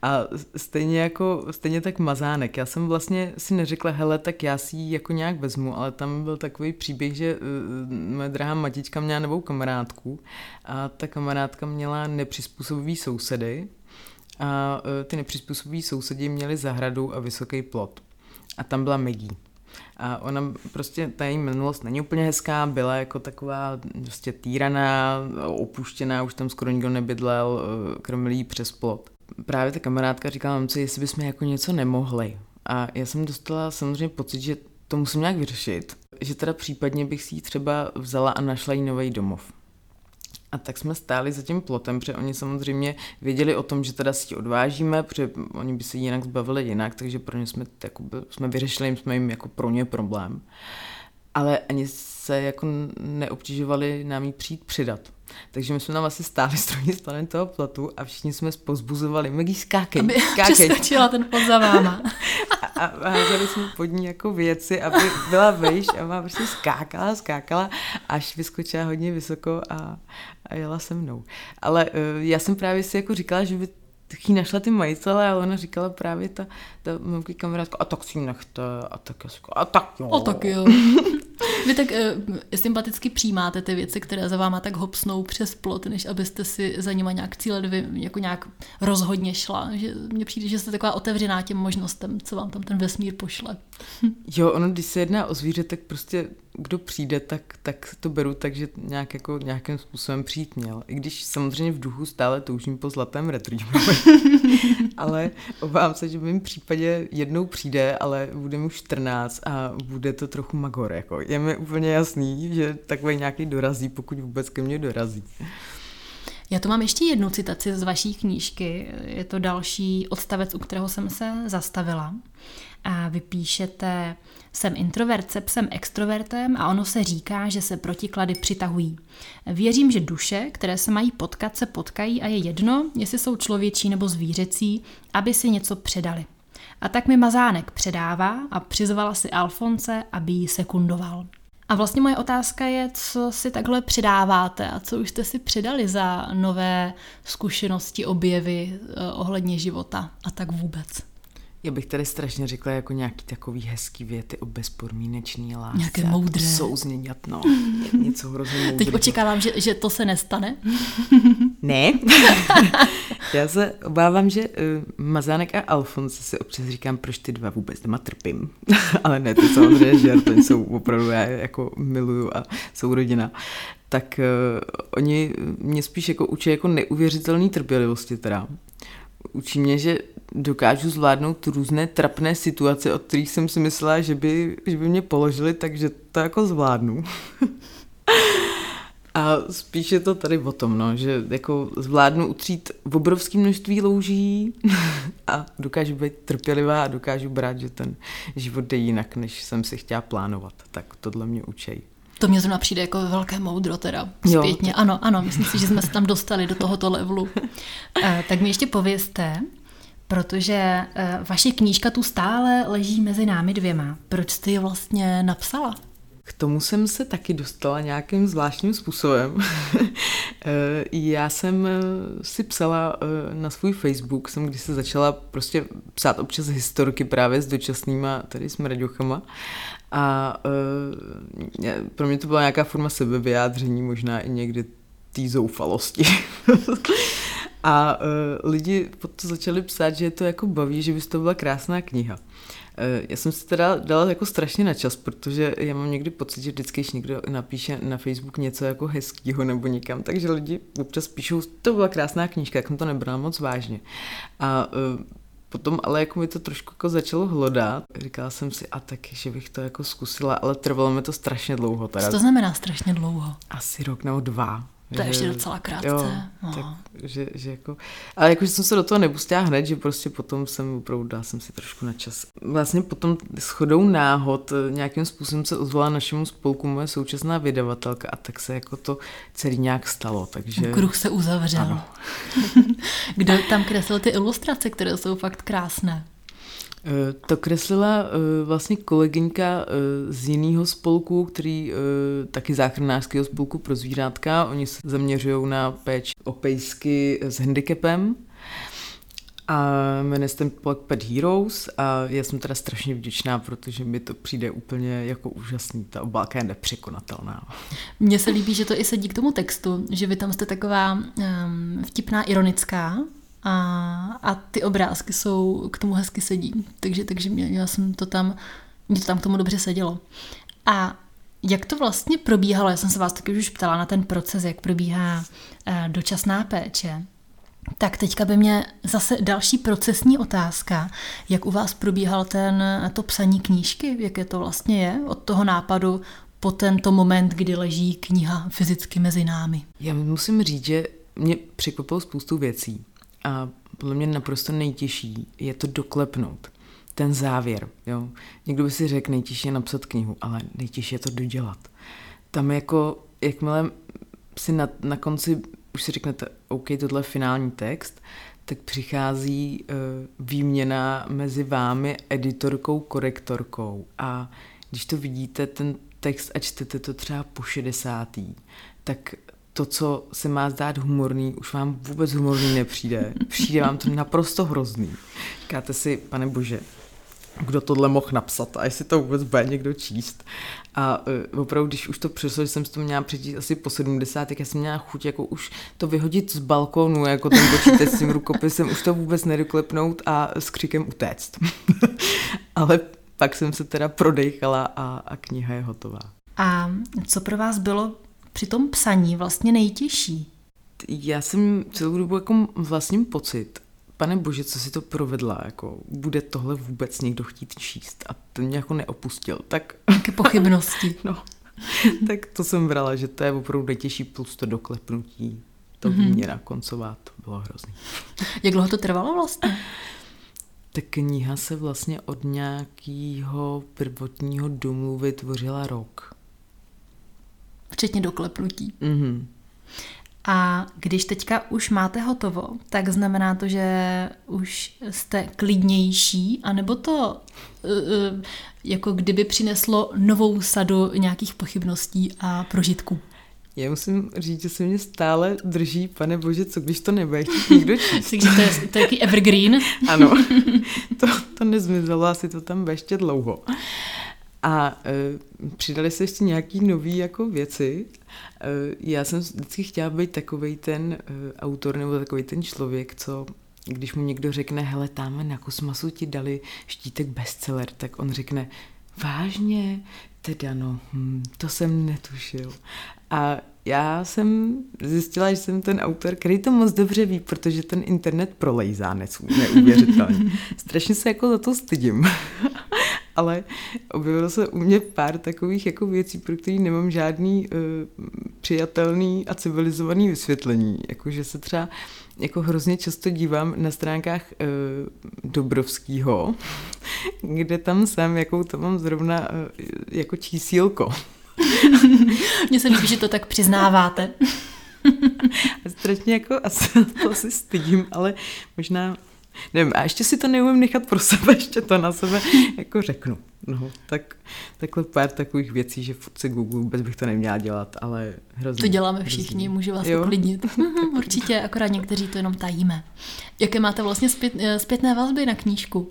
A stejně jako, stejně tak Mazánek. Já jsem vlastně si neřekla, hele, tak já si ji jako nějak vezmu, ale tam byl takový příběh, že uh, moje drahá matička měla novou kamarádku a ta kamarádka měla nepřizpůsobivý sousedy a uh, ty nepřizpůsobiví sousedi měli zahradu a vysoký plot. A tam byla Maggie. A ona prostě, ta její minulost není úplně hezká, byla jako taková prostě týraná, opuštěná, už tam skoro nikdo nebydlel, eh, krmil jí přes plot. Právě ta kamarádka říkala mamce, jestli bychom jako něco nemohli. A já jsem dostala samozřejmě pocit, že to musím nějak vyřešit. Že teda případně bych si ji třeba vzala a našla jí nový domov. A tak jsme stáli za tím plotem, protože oni samozřejmě věděli o tom, že teda si odvážíme, protože oni by se jinak zbavili jinak, takže pro ně jsme, jako, jsme vyřešili, jsme jim jako pro ně problém. Ale ani se jako neobtěžovali nám jí přijít přidat. Takže my jsme tam asi stáli s druhé strany toho plotu a všichni jsme pozbuzovali, Maggie, skákej, aby skákej. přestačila ten pod za váma. a, a házeli jsme pod ní jako věci, aby byla vejš a má prostě skákala, skákala, až vyskočila hodně vysoko a, a jela se mnou. Ale uh, já jsem právě si jako říkala, že by jí našla ty majitele, ale ona říkala právě ta, ta mouky kamarádka, a tak si ji nechte, a tak a tak jo. A tak jo. Vy tak uh, sympaticky přijímáte ty věci, které za váma tak hopsnou přes plot, než abyste si za nima nějak cíle dvě, jako nějak rozhodně šla. Že mně přijde, že jste taková otevřená těm možnostem, co vám tam ten vesmír pošle. jo, ono, když se jedná o zvíře, tak prostě kdo přijde, tak, tak to beru tak, že nějak jako, nějakým způsobem přijít měl. I když samozřejmě v duchu stále toužím po zlatém retrieverovi. ale obávám se, že v mém případě jednou přijde, ale bude mu 14 a bude to trochu magor. Jako. Je mi úplně jasný, že takový nějaký dorazí, pokud vůbec ke mně dorazí. Já tu mám ještě jednu citaci z vaší knížky. Je to další odstavec, u kterého jsem se zastavila. A vy píšete, jsem introvertce, jsem extrovertem a ono se říká, že se protiklady přitahují. Věřím, že duše, které se mají potkat, se potkají a je jedno, jestli jsou člověčí nebo zvířecí, aby si něco předali. A tak mi Mazánek předává a přizvala si Alfonce, aby ji sekundoval. A vlastně moje otázka je, co si takhle přidáváte a co už jste si přidali za nové zkušenosti, objevy eh, ohledně života a tak vůbec. Já bych tady strašně řekla jako nějaký takový hezký věty o bezpodmínečný lásce. Nějaké moudré. Souzněňat, no. Něco hrozně moudré. Teď očekávám, že, že to se nestane. ne. Já se obávám, že uh, Mazánek a Alfons si občas říkám, proč ty dva vůbec doma trpím. Ale ne, to samozřejmě žert, oni jsou opravdu, já jako miluju a jsou rodina tak uh, oni mě spíš jako učí jako neuvěřitelný trpělivosti teda. Učí mě, že dokážu zvládnout různé trapné situace, od kterých jsem si myslela, že by, že by mě položili, takže to jako zvládnu. A spíš je to tady o tom, no, že jako zvládnu utřít v obrovské množství louží a dokážu být trpělivá a dokážu brát, že ten život jde jinak, než jsem si chtěla plánovat. Tak tohle mě učej. To mě zrovna přijde jako velké moudro teda zpětně. Jo. Ano, ano, myslím si, že jsme se tam dostali do tohoto levelu. Eh, tak mi ještě povězte, protože eh, vaše knížka tu stále leží mezi námi dvěma. Proč jste ji vlastně napsala? K tomu jsem se taky dostala nějakým zvláštním způsobem. Eh, já jsem eh, si psala na svůj Facebook, jsem když se začala prostě psát občas historky právě s dočasnýma tady s mraďochama a pro mě to byla nějaká forma sebevyjádření, možná i někdy té zoufalosti. A uh, lidi potom začali psát, že je to jako baví, že by to byla krásná kniha. Uh, já jsem si teda dala jako strašně na čas, protože já mám někdy pocit, že vždycky, když někdo napíše na Facebook něco jako hezkýho nebo někam, takže lidi občas píšou, to byla krásná knížka, jak jsem to nebrala moc vážně. A uh, Potom ale jako mi to trošku jako začalo hlodat. Říkala jsem si, a tak, že bych to jako zkusila, ale trvalo mi to strašně dlouho. Teda. Co to znamená strašně dlouho? Asi rok nebo dva. To je ještě docela krátce. Jo, no. tak, že, že jako, ale jako, že jsem se do toho nepustila hned, že prostě potom jsem opravdu dala jsem si trošku na čas. Vlastně potom shodou náhod eh, nějakým způsobem se ozvala našemu spolku moje současná vydavatelka a tak se jako to celý nějak stalo. Takže... Kruh se uzavřel. Ano. Kdo tam kreslil ty ilustrace, které jsou fakt krásné? Eh, to kreslila eh, vlastně kolegyňka eh, z jiného spolku, který taky záchranářského spolku pro zvířátka. Oni se zaměřují na péč o pejsky s handicapem. A jmenuje se ten spolek Pet Heroes a já jsem teda strašně vděčná, protože mi to přijde úplně jako úžasný. Ta obálka je nepřekonatelná. Mně se líbí, že to i sedí k tomu textu, že vy tam jste taková um, vtipná, ironická, a, a ty obrázky jsou k tomu hezky sedí. Takže, takže mě, já jsem to tam, mě to tam k tomu dobře sedělo. A jak to vlastně probíhalo? Já jsem se vás taky už ptala na ten proces, jak probíhá eh, dočasná péče. Tak teďka by mě zase další procesní otázka. Jak u vás probíhal ten, to psaní knížky? Jak je to vlastně je od toho nápadu po tento moment, kdy leží kniha fyzicky mezi námi? Já musím říct, že mě překvapilo spoustu věcí. A podle mě naprosto nejtěžší je to doklepnout. Ten závěr. Jo? Někdo by si řekl, nejtěžší je napsat knihu, ale nejtěžší je to dodělat. Tam jako, jakmile si na, na konci už si řeknete, OK, tohle je finální text, tak přichází uh, výměna mezi vámi, editorkou, korektorkou. A když to vidíte, ten text a čtete to třeba po 60. tak to, co se má zdát humorný, už vám vůbec humorný nepřijde. Přijde vám to naprosto hrozný. Říkáte si, pane bože, kdo tohle mohl napsat a jestli to vůbec bude někdo číst. A uh, opravdu, když už to přišlo, že jsem si to měla přečíst asi po 70, tak já jsem měla chuť jako už to vyhodit z balkónu, jako ten počítač s tím rukopisem, už to vůbec nedoklepnout a s křikem utéct. Ale pak jsem se teda prodejchala a, a kniha je hotová. A co pro vás bylo při tom psaní vlastně nejtěžší? Já jsem celou dobu jako vlastním pocit, pane bože, co si to provedla, jako bude tohle vůbec někdo chtít číst a ten mě jako neopustil, tak... Jaké pochybnosti. no, tak to jsem brala, že to je opravdu nejtěžší plus to doklepnutí, to mm-hmm. koncová, to bylo hrozný. Jak dlouho to trvalo vlastně? Ta kniha se vlastně od nějakého prvotního domluvy tvořila rok včetně doklepnutí. Mm-hmm. A když teďka už máte hotovo, tak znamená to, že už jste klidnější, anebo to uh, uh, jako kdyby přineslo novou sadu nějakých pochybností a prožitků? Já musím říct, že se mě stále drží, pane bože, co když to nebude chtít někdo číst. Takže to je, to je evergreen. ano, to, to nezmizelo, asi to tam bude ještě dlouho. A e, přidali se ještě nějaký nový jako věci. E, já jsem vždycky chtěla být takový ten e, autor nebo takový ten člověk, co když mu někdo řekne, hele, tam na kosmasu ti dali štítek bestseller, tak on řekne, vážně, teda no, hm, to jsem netušil. A já jsem zjistila, že jsem ten autor, který to moc dobře ví, protože ten internet prolejzá neuvěřitelně. Strašně se jako za to stydím. Ale objevilo se u mě pár takových jako věcí, pro které nemám žádný uh, přijatelný a civilizovaný vysvětlení. Jakože se třeba jako hrozně často dívám na stránkách uh, Dobrovského, kde tam jsem, jakou to mám zrovna uh, jako čísílko. Mně se líbí, že to tak přiznáváte. Strašně jako asi to si stydím, ale možná Nevím, a ještě si to neumím nechat pro sebe, ještě to na sebe jako řeknu. No, tak takhle pár takových věcí, že furt se Google vůbec bych to neměla dělat, ale hrozně. To děláme všichni, můžu vás jo? uklidnit. Určitě, akorát někteří to jenom tajíme. Jaké máte vlastně zpět, eh, zpětné vazby na knížku?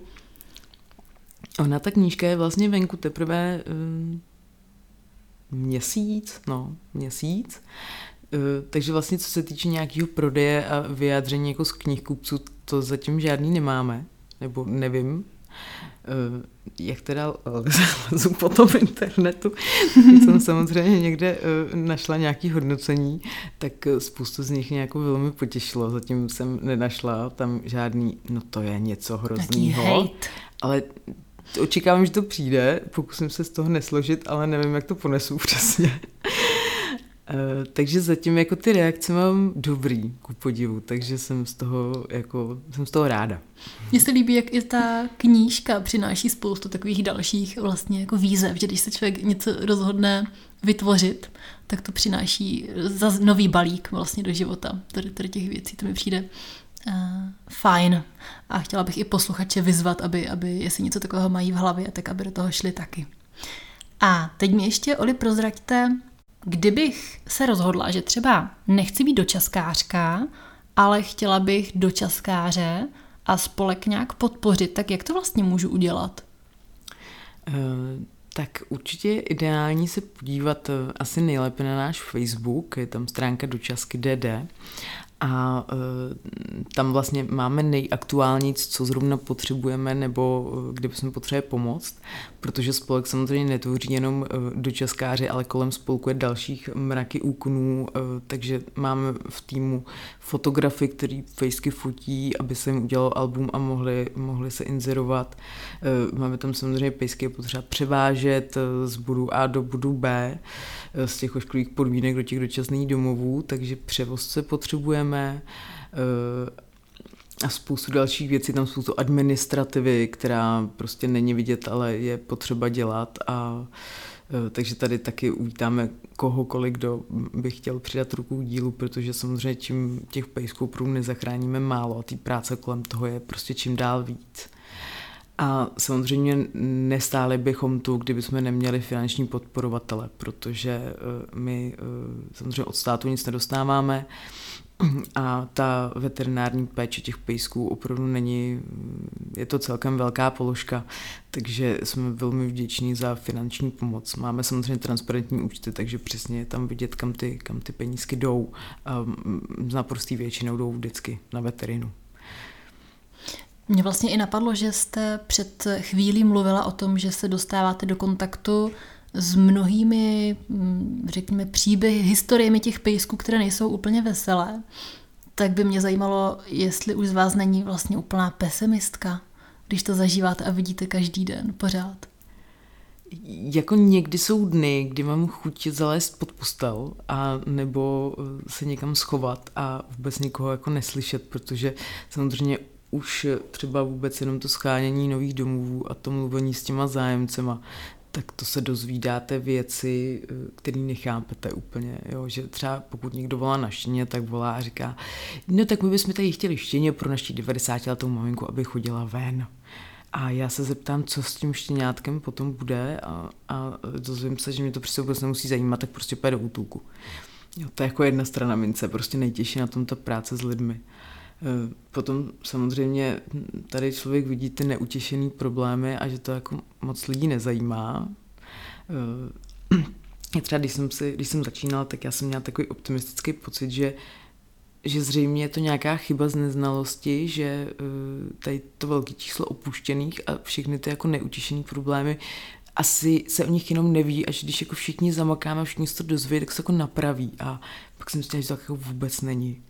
Ona ta knížka je vlastně venku teprve um, měsíc, no, měsíc. Uh, takže vlastně co se týče nějakého prodeje a vyjádření jako z knihkupců, to zatím žádný nemáme, nebo nevím, Uh, jak teda lezu po tom internetu, jsem samozřejmě někde uh, našla nějaké hodnocení, tak spoustu z nich nějak velmi potěšilo. Zatím jsem nenašla tam žádný, no to je něco hroznýho. Ale očekávám, že to přijde, pokusím se z toho nesložit, ale nevím, jak to ponesu přesně. Uh, takže zatím jako ty reakce mám dobrý, ku podivu, takže jsem z toho, jako, jsem z toho ráda. Mně se líbí, jak i ta knížka přináší spoustu takových dalších vlastně jako výzev, že když se člověk něco rozhodne vytvořit, tak to přináší za nový balík vlastně do života. Tady, tady těch věcí to mi přijde uh, fajn. A chtěla bych i posluchače vyzvat, aby, aby jestli něco takového mají v hlavě, tak aby do toho šli taky. A teď mi ještě, Oli, prozraďte, Kdybych se rozhodla, že třeba nechci být dočaskářka, ale chtěla bych dočaskáře a spolek nějak podpořit, tak jak to vlastně můžu udělat? Uh, tak určitě je ideální se podívat uh, asi nejlépe na náš Facebook, je tam stránka dočasky DD a uh, tam vlastně máme nejaktuálnější, co zrovna potřebujeme nebo uh, kde bychom potřebovali pomoct, protože spolek samozřejmě netvoří jenom uh, dočaskáři, ale kolem spolku je dalších mraky úkonů, uh, takže máme v týmu fotografy, který fejsky fotí, aby se jim udělal album a mohli, mohli se inzerovat. Uh, máme tam samozřejmě pejsky potřeba převážet uh, z bodu A do bodu B, uh, z těch ošklivých podmínek do těch dočasných domovů, takže převozce potřebujeme pracujeme eh, a spoustu dalších věcí, tam spoustu administrativy, která prostě není vidět, ale je potřeba dělat a eh, takže tady taky uvítáme kohokoliv, kdo by chtěl přidat ruku k dílu, protože samozřejmě čím těch pejsků prům nezachráníme málo a té práce kolem toho je prostě čím dál víc. A samozřejmě nestáli bychom tu, kdyby jsme neměli finanční podporovatele, protože eh, my samozřejmě od státu nic nedostáváme, a ta veterinární péče těch pejsků opravdu není, je to celkem velká položka, takže jsme velmi vděční za finanční pomoc. Máme samozřejmě transparentní účty, takže přesně je tam vidět, kam ty, kam ty penízky jdou. A naprostý většinou jdou vždycky na veterinu. Mě vlastně i napadlo, že jste před chvílí mluvila o tom, že se dostáváte do kontaktu s mnohými, mm, řekněme, příběhy, historiemi těch pejsků, které nejsou úplně veselé, tak by mě zajímalo, jestli už z vás není vlastně úplná pesimistka, když to zažíváte a vidíte každý den pořád. Jako někdy jsou dny, kdy mám chuť zalézt pod postel a nebo eh, se někam schovat a vůbec nikoho jako neslyšet, protože samozřejmě už třeba vůbec jenom to schánění nových domů a to mluvení s těma zájemcema, tak to se dozvídáte věci, eh, které nechápete úplně, jo? že třeba pokud někdo volá na štěně, tak volá a říká, no tak my bychom tady chtěli štěně pro naší 90 letou maminku, aby chodila ven. A já se zeptám, co s tím štěňátkem potom bude a, a dozvím se, že mě to prostě vůbec nemusí zajímat, tak prostě půjde do útulku. Jo, to je jako jedna strana mince, prostě nejtěžší na tomto práce s lidmi. Eh, potom samozřejmě tady člověk vidí ty neutěšený problémy a že to jako moc lidí nezajímá. Já třeba, když jsem, si, když jsem začínala, tak já jsem měla takový optimistický pocit, že že zřejmě je to nějaká chyba z neznalosti, že eh, tady to velké číslo opuštěných a všechny ty jako neutěšený problémy asi se o nich jenom neví a že když jako všichni zamakáme, všichni se to dozví, tak se jako napraví a pak jsem si že to jako vůbec není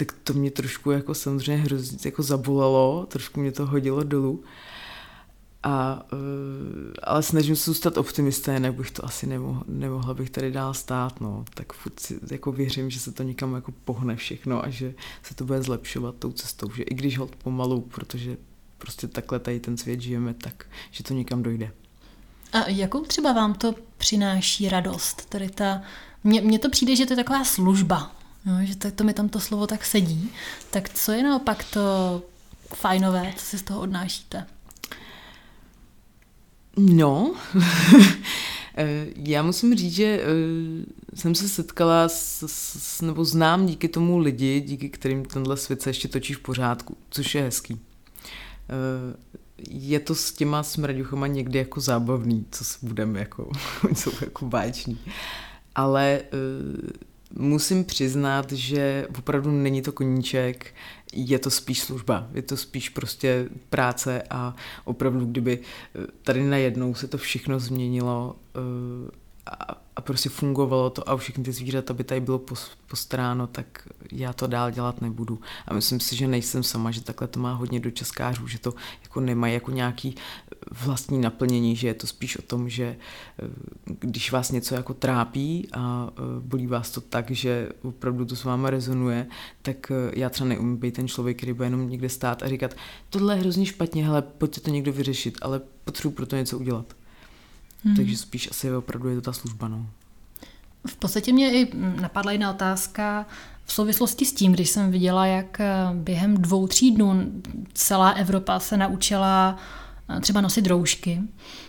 tak to mě trošku jako samozřejmě hrozně jako zabolalo, trošku mě to hodilo dolů. A, uh, ale snažím se zůstat optimisté, jinak bych to asi nemohla, nemohla bych tady dál stát, no. Tak furt si jako věřím, že se to někam jako pohne všechno a že se to bude zlepšovat tou cestou, že i když hod pomalu, protože prostě takhle tady ten svět žijeme, tak že to někam dojde. A jakou třeba vám to přináší radost? Tady ta, mně, to přijde, že to je taková služba, no, že to, to mi tam to slovo tak sedí. Tak co je naopak to fajnové, co si z toho odnášíte? No, eh, já musím říct, že eh, jsem se setkala s, s, nebo znám díky tomu lidi, díky kterým tenhle svět se ještě točí v pořádku, což je hezký. Eh, je to s těma smraďuchama někdy jako zábavný, co se budeme jako, jsou jako báječní. Ale musím přiznat, že opravdu není to koníček, je to spíš služba, je to spíš prostě práce a opravdu, kdyby eh, tady najednou se to všechno změnilo eh, a, prostě fungovalo to a všechny ty zvířata by tady bylo postaráno, tak já to dál dělat nebudu. A myslím si, že nejsem sama, že takhle to má hodně do českářů, že to jako nemají jako nějaký vlastní naplnění, že je to spíš o tom, že eh, když vás něco jako trápí a eh, bolí vás to tak, že opravdu to s váma rezonuje, tak eh, já třeba neumím být ten člověk, který bude jenom někde stát a říkat, tohle je hrozně špatně, hele, pojďte to někdo vyřešit, ale potřebuji pro to něco udělat. Hmm. Takže spíš asi opravdu je to ta služba. No. V podstatě mě i napadla jedna otázka v souvislosti s tím, když jsem viděla, jak během dvou, tří dnů celá Evropa se naučila třeba nosit roušky,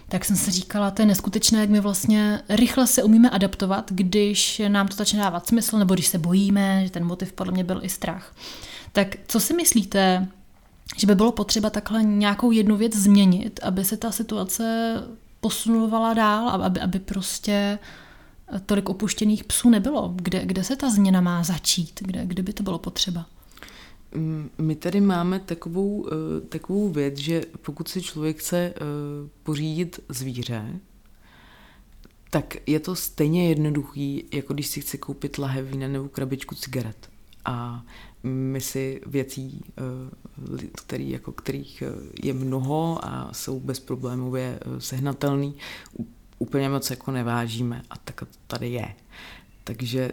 tak jsem si říkala, to je neskutečné, jak my vlastně rychle se umíme adaptovat, když nám to začne dávat smysl, nebo když se bojíme, že ten motiv podle mě byl i strach. Tak co si myslíte, že by bylo potřeba takhle nějakou jednu věc změnit, aby se ta situace posunovala dál, aby, aby prostě tolik opuštěných psů nebylo. Kde, kde se ta změna má začít? Kde, kde by to bylo potřeba? Mm, my tady máme takovou, eh, takovou věc, že pokud si člověk chce eh, pořídit zvíře, tak je to stejně jednoduchý, jako když si chce koupit lahev vína nebo krabičku cigaret. A my si věcí, eh, který, jako kterých je mnoho a jsou bezproblémově sehnatelný, úplně moc jako nevážíme a tak tady je. Takže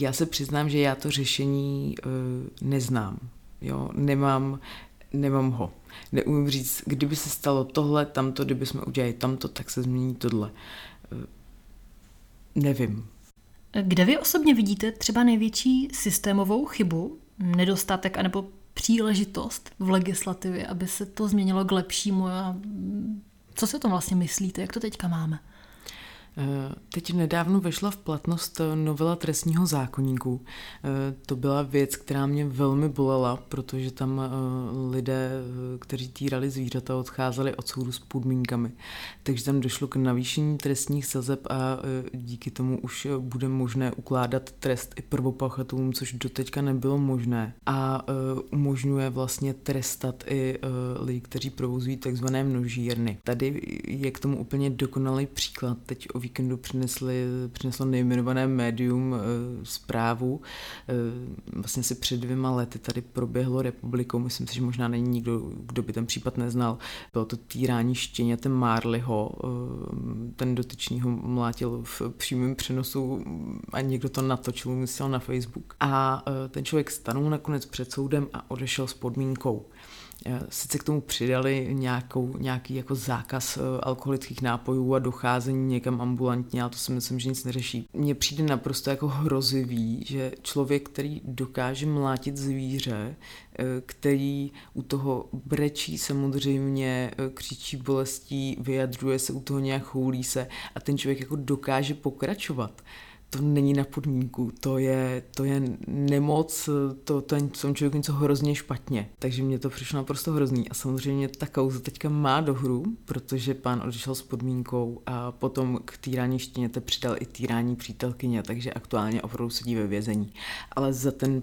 já se přiznám, že já to řešení eh, neznám. Jo? Nemám, nemám ho. Neumím říct, kdyby se stalo tohle, tamto, kdyby jsme udělali tamto, tak se změní tohle. Eh, nevím. Kde vy osobně vidíte třeba největší systémovou chybu, nedostatek anebo příležitost v legislativě, aby se to změnilo k lepšímu a co si o tom vlastně myslíte? Jak to teďka máme? Eh, teď nedávno vešla v platnost eh, novela trestního zákonníku. Eh, to byla věc, která mě velmi bolela, protože tam lidé, kteří týrali zvířata, odcházeli od soudu s podmínkami. Takže tam došlo k navýšení trestních sazeb a díky tomu už bude možné ukládat trest i prvopachatelům, což doteďka nebylo možné. A umožňuje vlastně trestat i lidi, kteří provozují takzvané množírny. Tady je k tomu úplně dokonalý příklad. Teď o víkendu přinesli, přineslo nejmenované médium e, zprávu. E, vlastně si před dvěma lety tady proběhlo republikou, myslím si, že možná není nikdo, kdo by ten případ neznal. Bylo to týrání štěněte Marleyho, e, ten dotyčný ho mlátil v přímém přenosu a někdo to natočil, myslel na Facebook. A ten člověk stanul nakonec před soudem a odešel s podmínkou. Sice k tomu přidali nějakou, nějaký jako zákaz alkoholických nápojů a docházení někam ambulantně, ale to si myslím, že nic neřeší. Mně přijde naprosto jako hrozivý, že člověk, který dokáže mlátit zvíře, který u toho brečí samozřejmě, křičí bolestí, vyjadřuje se u toho nějak choulí se a ten člověk jako dokáže pokračovat to není na podmínku, to je, to je nemoc, to, to je tom člověku něco hrozně špatně. Takže mě to přišlo naprosto hrozný. A samozřejmě ta kauza teďka má dohru, protože pán odešel s podmínkou a potom k týrání štěněte přidal i týrání přítelkyně, takže aktuálně opravdu sedí ve vězení. Ale za ten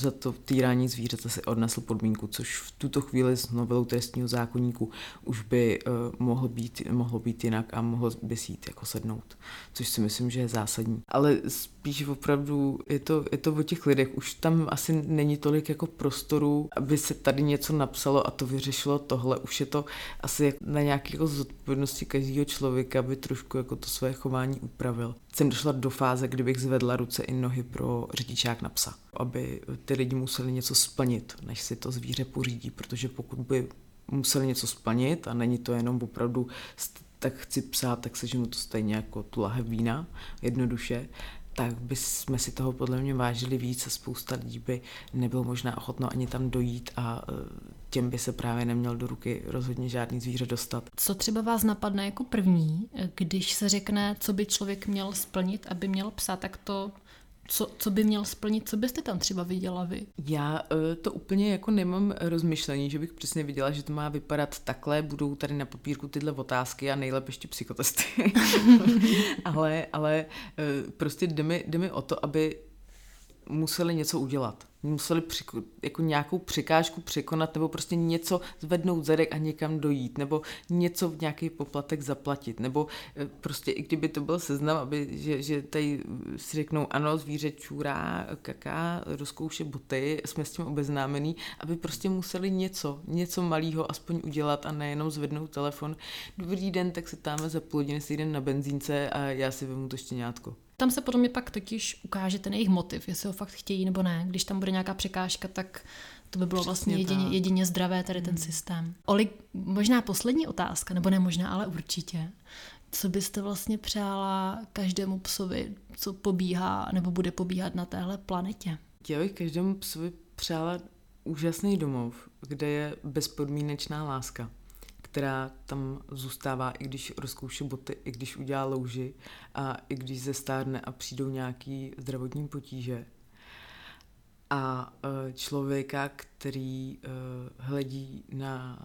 za to týrání zvířete si odnesl podmínku, což v tuto chvíli s novelou trestního zákonníku už by uh, mohlo, být, mohlo být jinak a mohlo by si jít jako sednout, což si myslím, že je zásadní. Ale spíš opravdu je to, je to o těch lidech, už tam asi není tolik jako prostoru, aby se tady něco napsalo a to vyřešilo tohle, už je to asi na nějaké jako zodpovědnosti každého člověka, aby trošku jako to své chování upravil. Jsem došla do fáze, kdybych zvedla ruce i nohy pro řidičák na psa, aby ty lidi museli něco splnit, než si to zvíře pořídí, protože pokud by museli něco splnit a není to jenom opravdu tak chci psát, tak seženu to stejně jako tu lahev vína, jednoduše, tak bychom si toho podle mě vážili víc a spousta lidí by nebylo možná ochotno ani tam dojít a e, těm by se právě neměl do ruky rozhodně žádný zvíře dostat. Co třeba vás napadne jako první, když se řekne, co by člověk měl splnit, aby měl psa, tak to co, co by měl splnit, co byste tam třeba viděla vy? Já uh, to úplně jako nemám rozmyšlení, že bych přesně viděla, že to má vypadat takhle, budou tady na papírku tyhle otázky a nejlépe ještě psychotesty. ale ale uh, prostě jde mi, jde mi o to, aby museli něco udělat museli přiko, jako nějakou překážku překonat nebo prostě něco zvednout zadek a někam dojít nebo něco v nějaký poplatek zaplatit nebo eh, prostě i kdyby to byl seznam, aby, že, že tady si řeknou ano, zvíře čůrá, kaká, rozkouše boty, jsme s tím obeznámení, aby prostě museli něco, něco malého aspoň udělat a nejenom zvednout telefon. Dobrý den, tak se táme za půl hodiny si na benzínce a já si vemu to štěňátko. Tam se potom je pak totiž ukáže ten jejich motiv, jestli ho fakt chtějí nebo ne. Když tam bude nějaká překážka, tak to by bylo vlastně jedině, jedině zdravé tady ten hmm. systém. Oli, možná poslední otázka, nebo ne možná, ale určitě. Co byste vlastně přála každému psovi, co pobíhá nebo bude pobíhat na téhle planetě? Já bych každému psovi přála úžasný domov, kde je bezpodmínečná láska která tam zůstává, i když rozkouše boty, i když udělá louži a i když zestárne a přijdou nějaký zdravotní potíže. A e, člověka, který e, hledí na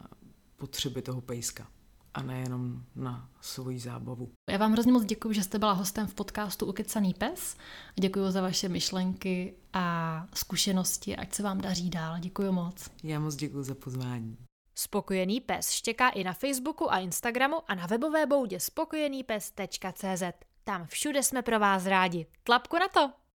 potřeby toho pejska a nejenom na svoji zábavu. Já vám hrozně moc děkuji, že jste byla hostem v podcastu Ukecaný pes. Děkuji za vaše myšlenky a zkušenosti, ať se vám daří dál. Děkuji moc. Já moc děkuji za pozvání. Spokojený pes štěká i na Facebooku a Instagramu a na webové boudě spokojenýpes.cz. Tam všude jsme pro vás rádi. Tlapku na to!